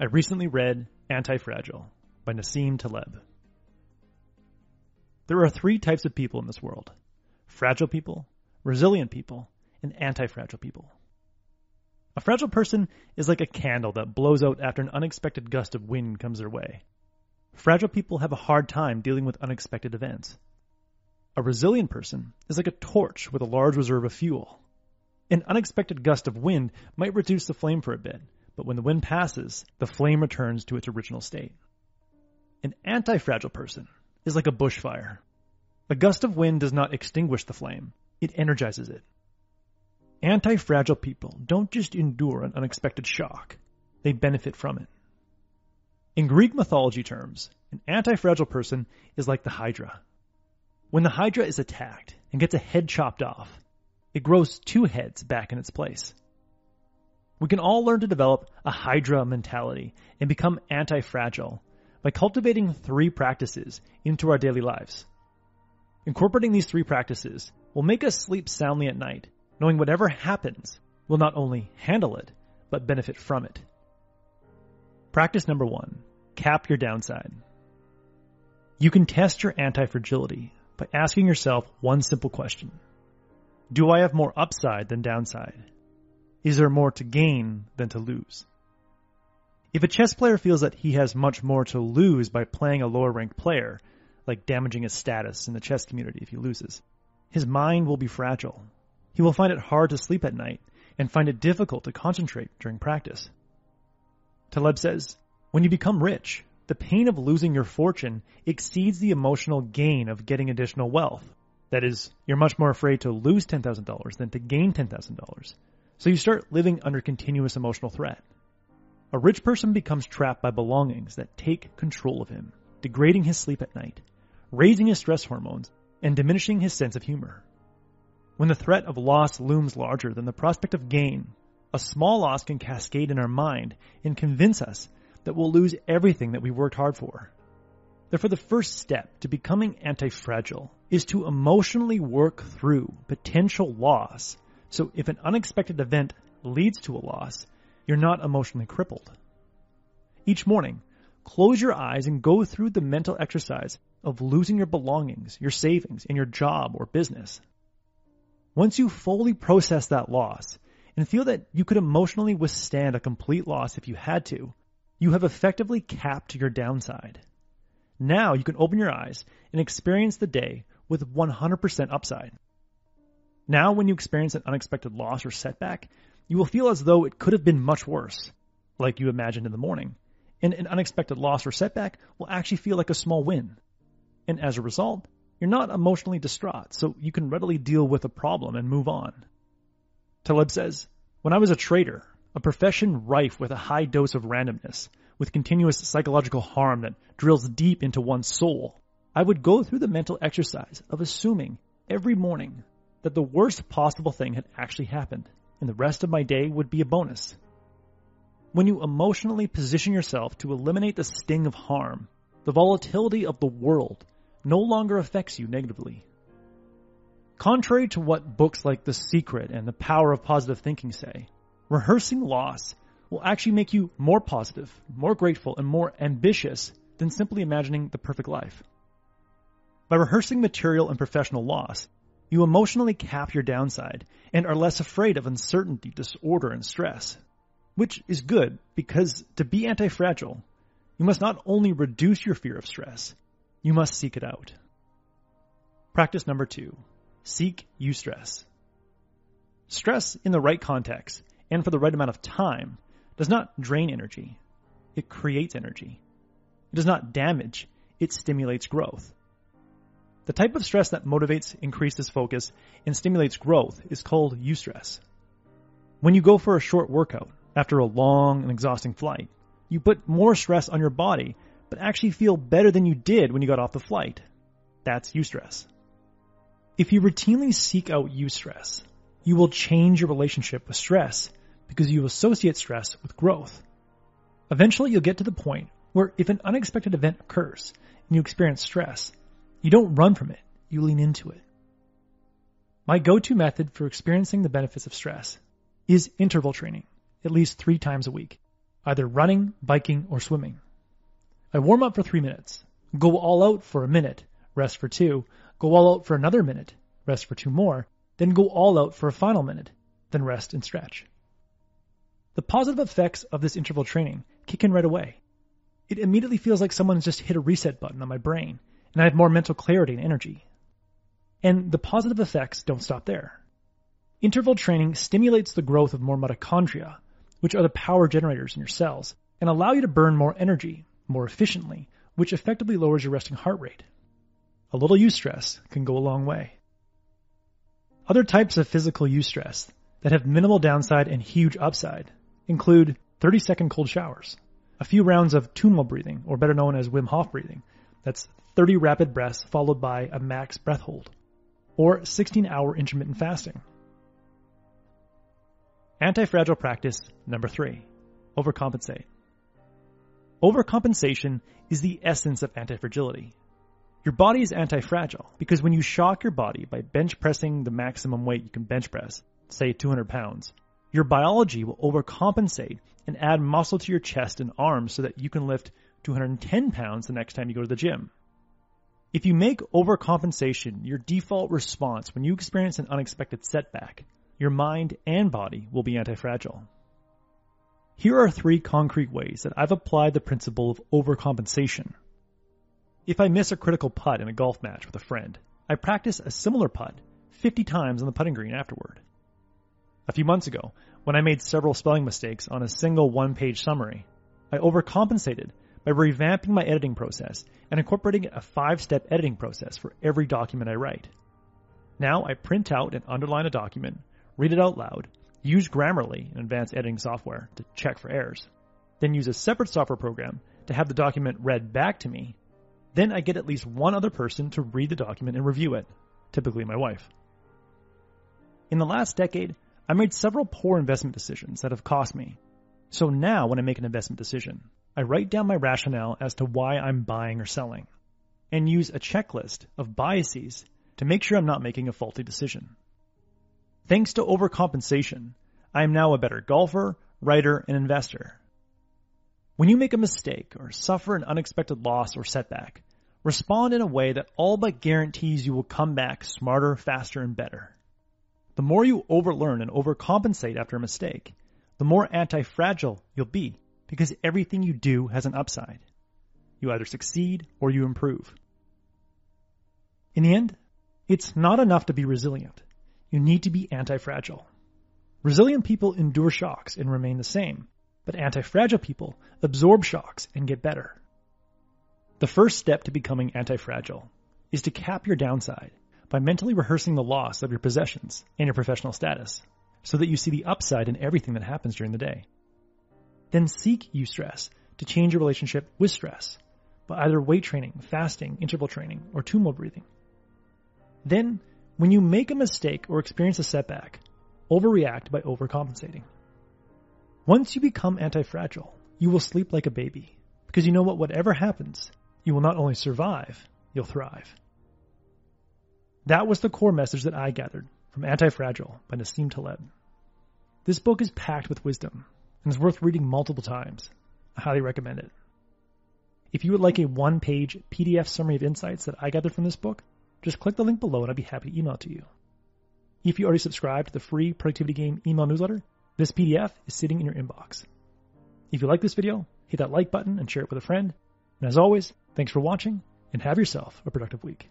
I recently read Anti-Fragile by Nassim Taleb. There are three types of people in this world fragile people, resilient people, and anti fragile people. A fragile person is like a candle that blows out after an unexpected gust of wind comes their way. Fragile people have a hard time dealing with unexpected events. A resilient person is like a torch with a large reserve of fuel. An unexpected gust of wind might reduce the flame for a bit, but when the wind passes, the flame returns to its original state. An anti-fragile person is like a bushfire. A gust of wind does not extinguish the flame, it energizes it. Anti-fragile people don't just endure an unexpected shock, they benefit from it. In Greek mythology terms, an anti-fragile person is like the Hydra. When the Hydra is attacked and gets a head chopped off, it grows two heads back in its place. We can all learn to develop a Hydra mentality and become anti fragile by cultivating three practices into our daily lives. Incorporating these three practices will make us sleep soundly at night, knowing whatever happens, we'll not only handle it, but benefit from it. Practice number one cap your downside. You can test your anti fragility by asking yourself one simple question Do I have more upside than downside? Is there more to gain than to lose? If a chess player feels that he has much more to lose by playing a lower ranked player, like damaging his status in the chess community if he loses, his mind will be fragile. He will find it hard to sleep at night and find it difficult to concentrate during practice. Taleb says, when you become rich, the pain of losing your fortune exceeds the emotional gain of getting additional wealth. That is, you're much more afraid to lose $10,000 than to gain $10,000. So you start living under continuous emotional threat. A rich person becomes trapped by belongings that take control of him, degrading his sleep at night, raising his stress hormones, and diminishing his sense of humor. When the threat of loss looms larger than the prospect of gain, a small loss can cascade in our mind and convince us that we'll lose everything that we worked hard for. Therefore, the first step to becoming anti-fragile is to emotionally work through potential loss so if an unexpected event leads to a loss, you're not emotionally crippled. Each morning, close your eyes and go through the mental exercise of losing your belongings, your savings, and your job or business. Once you fully process that loss and feel that you could emotionally withstand a complete loss if you had to, you have effectively capped your downside. Now you can open your eyes and experience the day with 100% upside. Now, when you experience an unexpected loss or setback, you will feel as though it could have been much worse, like you imagined in the morning. And an unexpected loss or setback will actually feel like a small win. And as a result, you're not emotionally distraught, so you can readily deal with a problem and move on. Taleb says, When I was a trader, a profession rife with a high dose of randomness, with continuous psychological harm that drills deep into one's soul, I would go through the mental exercise of assuming every morning that the worst possible thing had actually happened, and the rest of my day would be a bonus. When you emotionally position yourself to eliminate the sting of harm, the volatility of the world no longer affects you negatively. Contrary to what books like The Secret and The Power of Positive Thinking say, rehearsing loss will actually make you more positive, more grateful, and more ambitious than simply imagining the perfect life. By rehearsing material and professional loss, you emotionally cap your downside and are less afraid of uncertainty, disorder, and stress. Which is good because to be anti-fragile, you must not only reduce your fear of stress, you must seek it out. Practice number two. Seek eustress. Stress in the right context and for the right amount of time does not drain energy. It creates energy. It does not damage. It stimulates growth. The type of stress that motivates, increases focus, and stimulates growth is called eustress. When you go for a short workout after a long and exhausting flight, you put more stress on your body, but actually feel better than you did when you got off the flight. That's eustress. If you routinely seek out eustress, you will change your relationship with stress because you associate stress with growth. Eventually, you'll get to the point where if an unexpected event occurs and you experience stress, you don't run from it, you lean into it. My go-to method for experiencing the benefits of stress is interval training, at least three times a week. either running, biking, or swimming. I warm up for three minutes, go all out for a minute, rest for two, go all out for another minute, rest for two more, then go all out for a final minute, then rest and stretch. The positive effects of this interval training kick in right away. It immediately feels like someone has just hit a reset button on my brain, and I have more mental clarity and energy. And the positive effects don't stop there. Interval training stimulates the growth of more mitochondria, which are the power generators in your cells, and allow you to burn more energy more efficiently, which effectively lowers your resting heart rate. A little eustress can go a long way. Other types of physical eustress that have minimal downside and huge upside include 30 second cold showers, a few rounds of Tummo breathing, or better known as Wim Hof breathing. That's 30 rapid breaths followed by a max breath hold, or 16 hour intermittent fasting. Anti-fragile practice number three, overcompensate. Overcompensation is the essence of anti-fragility. Your body is anti-fragile because when you shock your body by bench pressing the maximum weight you can bench press, say 200 pounds, your biology will overcompensate and add muscle to your chest and arms so that you can lift 210 pounds the next time you go to the gym. If you make overcompensation your default response when you experience an unexpected setback, your mind and body will be anti-fragile. Here are three concrete ways that I've applied the principle of overcompensation. If I miss a critical putt in a golf match with a friend, I practice a similar putt 50 times on the putting green afterward. A few months ago, when I made several spelling mistakes on a single one page summary, I overcompensated by revamping my editing process and incorporating a five step editing process for every document I write. Now I print out and underline a document read it out loud, use Grammarly, an advanced editing software, to check for errors, then use a separate software program to have the document read back to me. Then I get at least one other person to read the document and review it, typically my wife. In the last decade, I made several poor investment decisions that have cost me. So now when I make an investment decision, I write down my rationale as to why I'm buying or selling and use a checklist of biases to make sure I'm not making a faulty decision. Thanks to overcompensation, I am now a better golfer, writer, and investor. When you make a mistake or suffer an unexpected loss or setback, respond in a way that all but guarantees you will come back smarter, faster, and better. The more you overlearn and overcompensate after a mistake, the more anti-fragile you'll be because everything you do has an upside. You either succeed or you improve. In the end, it's not enough to be resilient you need to be anti-fragile. Resilient people endure shocks and remain the same, but anti-fragile people absorb shocks and get better. The first step to becoming anti-fragile is to cap your downside by mentally rehearsing the loss of your possessions and your professional status so that you see the upside in everything that happens during the day. Then seek eustress to change your relationship with stress by either weight training, fasting, interval training, or Tummo breathing. Then when you make a mistake or experience a setback, overreact by overcompensating. Once you become anti-fragile, you will sleep like a baby because you know what whatever happens, you will not only survive, you'll thrive. That was the core message that I gathered from Anti-Fragile by Nassim Taleb. This book is packed with wisdom and is worth reading multiple times. I highly recommend it. If you would like a one page PDF summary of insights that I gathered from this book, just click the link below and I'd be happy to email it to you. If you already subscribe to the free Productivity Game email newsletter, this PDF is sitting in your inbox. If you like this video, hit that like button and share it with a friend. And as always, thanks for watching and have yourself a productive week.